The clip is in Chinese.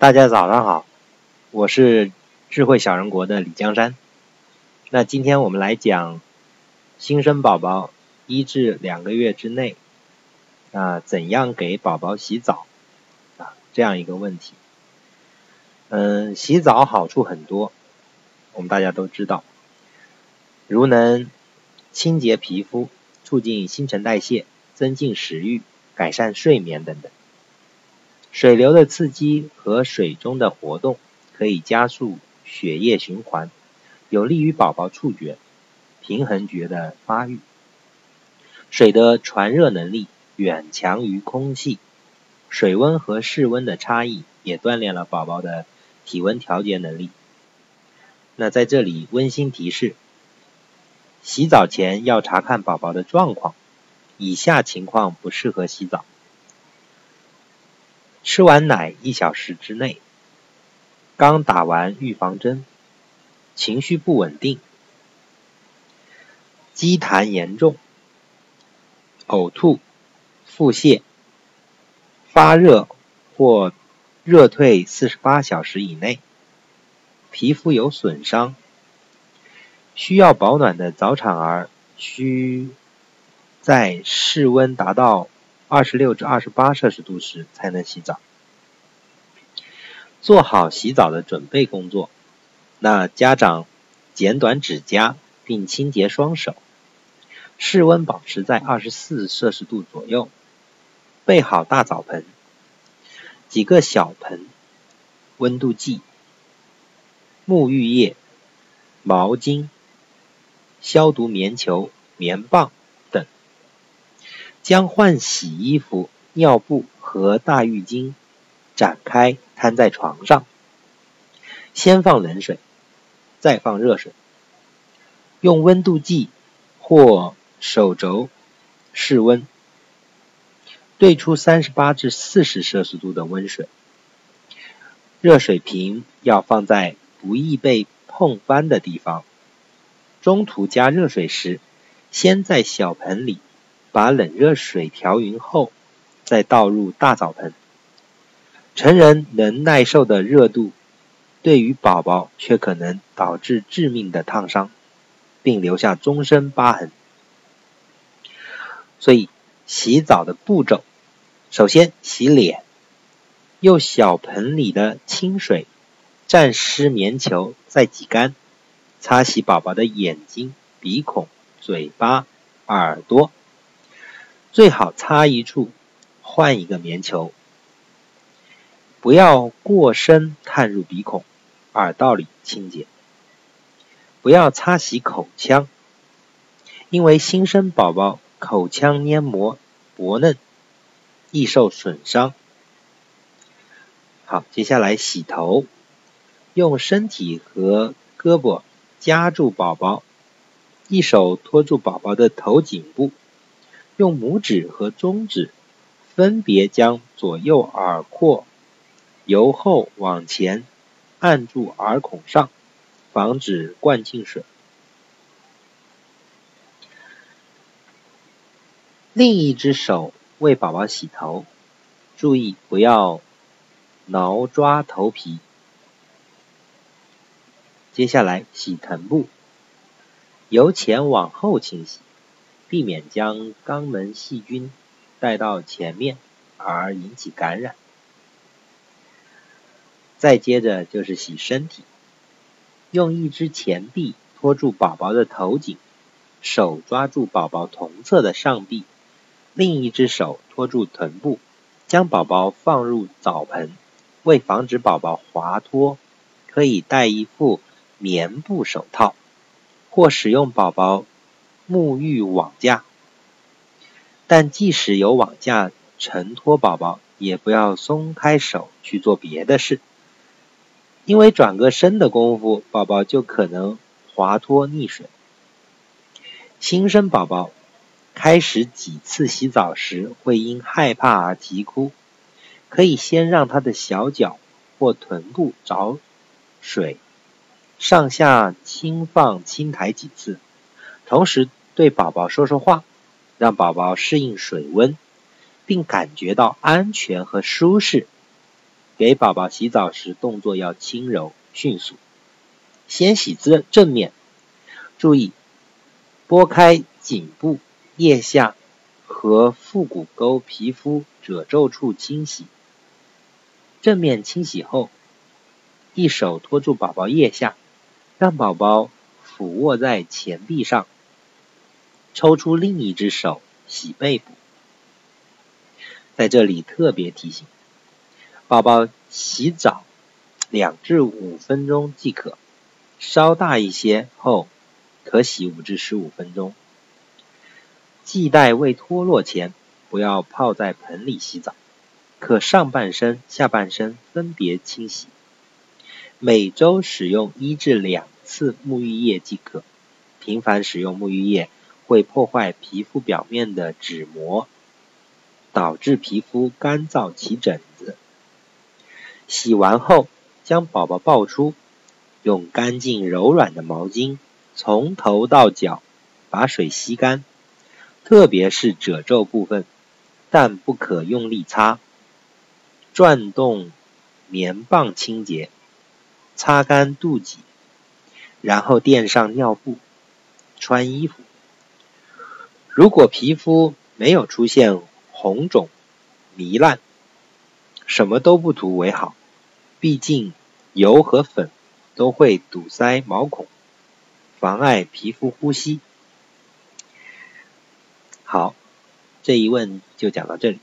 大家早上好，我是智慧小人国的李江山。那今天我们来讲新生宝宝一至两个月之内啊，怎样给宝宝洗澡啊这样一个问题。嗯，洗澡好处很多，我们大家都知道，如能清洁皮肤、促进新陈代谢、增进食欲、改善睡眠等等。水流的刺激和水中的活动可以加速血液循环，有利于宝宝触觉、平衡觉的发育。水的传热能力远强于空气，水温和室温的差异也锻炼了宝宝的体温调节能力。那在这里温馨提示：洗澡前要查看宝宝的状况，以下情况不适合洗澡。吃完奶一小时之内，刚打完预防针，情绪不稳定，积痰严重，呕吐，腹泻，发热或热退四十八小时以内，皮肤有损伤，需要保暖的早产儿需在室温达到。二十六至二十八摄氏度时才能洗澡，做好洗澡的准备工作。那家长剪短指甲并清洁双手，室温保持在二十四摄氏度左右。备好大澡盆，几个小盆，温度计、沐浴液、毛巾、消毒棉球、棉棒。将换洗衣服、尿布和大浴巾展开摊在床上，先放冷水，再放热水，用温度计或手肘试温，兑出三十八至四十摄氏度的温水。热水瓶要放在不易被碰翻的地方。中途加热水时，先在小盆里。把冷热水调匀后，再倒入大澡盆。成人能耐受的热度，对于宝宝却可能导致致命的烫伤，并留下终身疤痕。所以，洗澡的步骤，首先洗脸，用小盆里的清水蘸湿棉球，再挤干，擦洗宝宝的眼睛、鼻孔、嘴巴、耳朵。最好擦一处，换一个棉球，不要过深探入鼻孔、耳道里清洁。不要擦洗口腔，因为新生宝宝口腔黏膜薄嫩，易受损伤。好，接下来洗头，用身体和胳膊夹住宝宝，一手托住宝宝的头颈部。用拇指和中指分别将左右耳廓由后往前按住耳孔上，防止灌进水。另一只手为宝宝洗头，注意不要挠抓头皮。接下来洗臀部，由前往后清洗。避免将肛门细菌带到前面而引起感染。再接着就是洗身体，用一只前臂托住宝宝的头颈，手抓住宝宝同侧的上臂，另一只手托住臀部，将宝宝放入澡盆。为防止宝宝滑脱，可以戴一副棉布手套，或使用宝宝。沐浴网架，但即使有网架承托宝宝，也不要松开手去做别的事，因为转个身的功夫，宝宝就可能滑脱溺水。新生宝宝开始几次洗澡时会因害怕而啼哭，可以先让他的小脚或臀部着水，上下轻放轻抬几次，同时。对宝宝说说话，让宝宝适应水温，并感觉到安全和舒适。给宝宝洗澡时动作要轻柔迅速，先洗正正面，注意拨开颈部、腋下和腹股沟皮肤褶皱处清洗。正面清洗后，一手托住宝宝腋下，让宝宝俯卧在前臂上，抽出另一只手洗背部。在这里特别提醒，宝宝洗澡两至五分钟即可，稍大一些后可洗五至十五分钟。系带未脱落前，不要泡在盆里洗澡，可上半身、下半身分别清洗。每周使用一至两次沐浴液即可，频繁使用沐浴液会破坏皮肤表面的脂膜。导致皮肤干燥起疹子。洗完后，将宝宝抱出，用干净柔软的毛巾从头到脚把水吸干，特别是褶皱部分，但不可用力擦。转动棉棒清洁，擦干肚脐，然后垫上尿布，穿衣服。如果皮肤没有出现，红肿、糜烂，什么都不涂为好。毕竟油和粉都会堵塞毛孔，妨碍皮肤呼吸。好，这一问就讲到这里。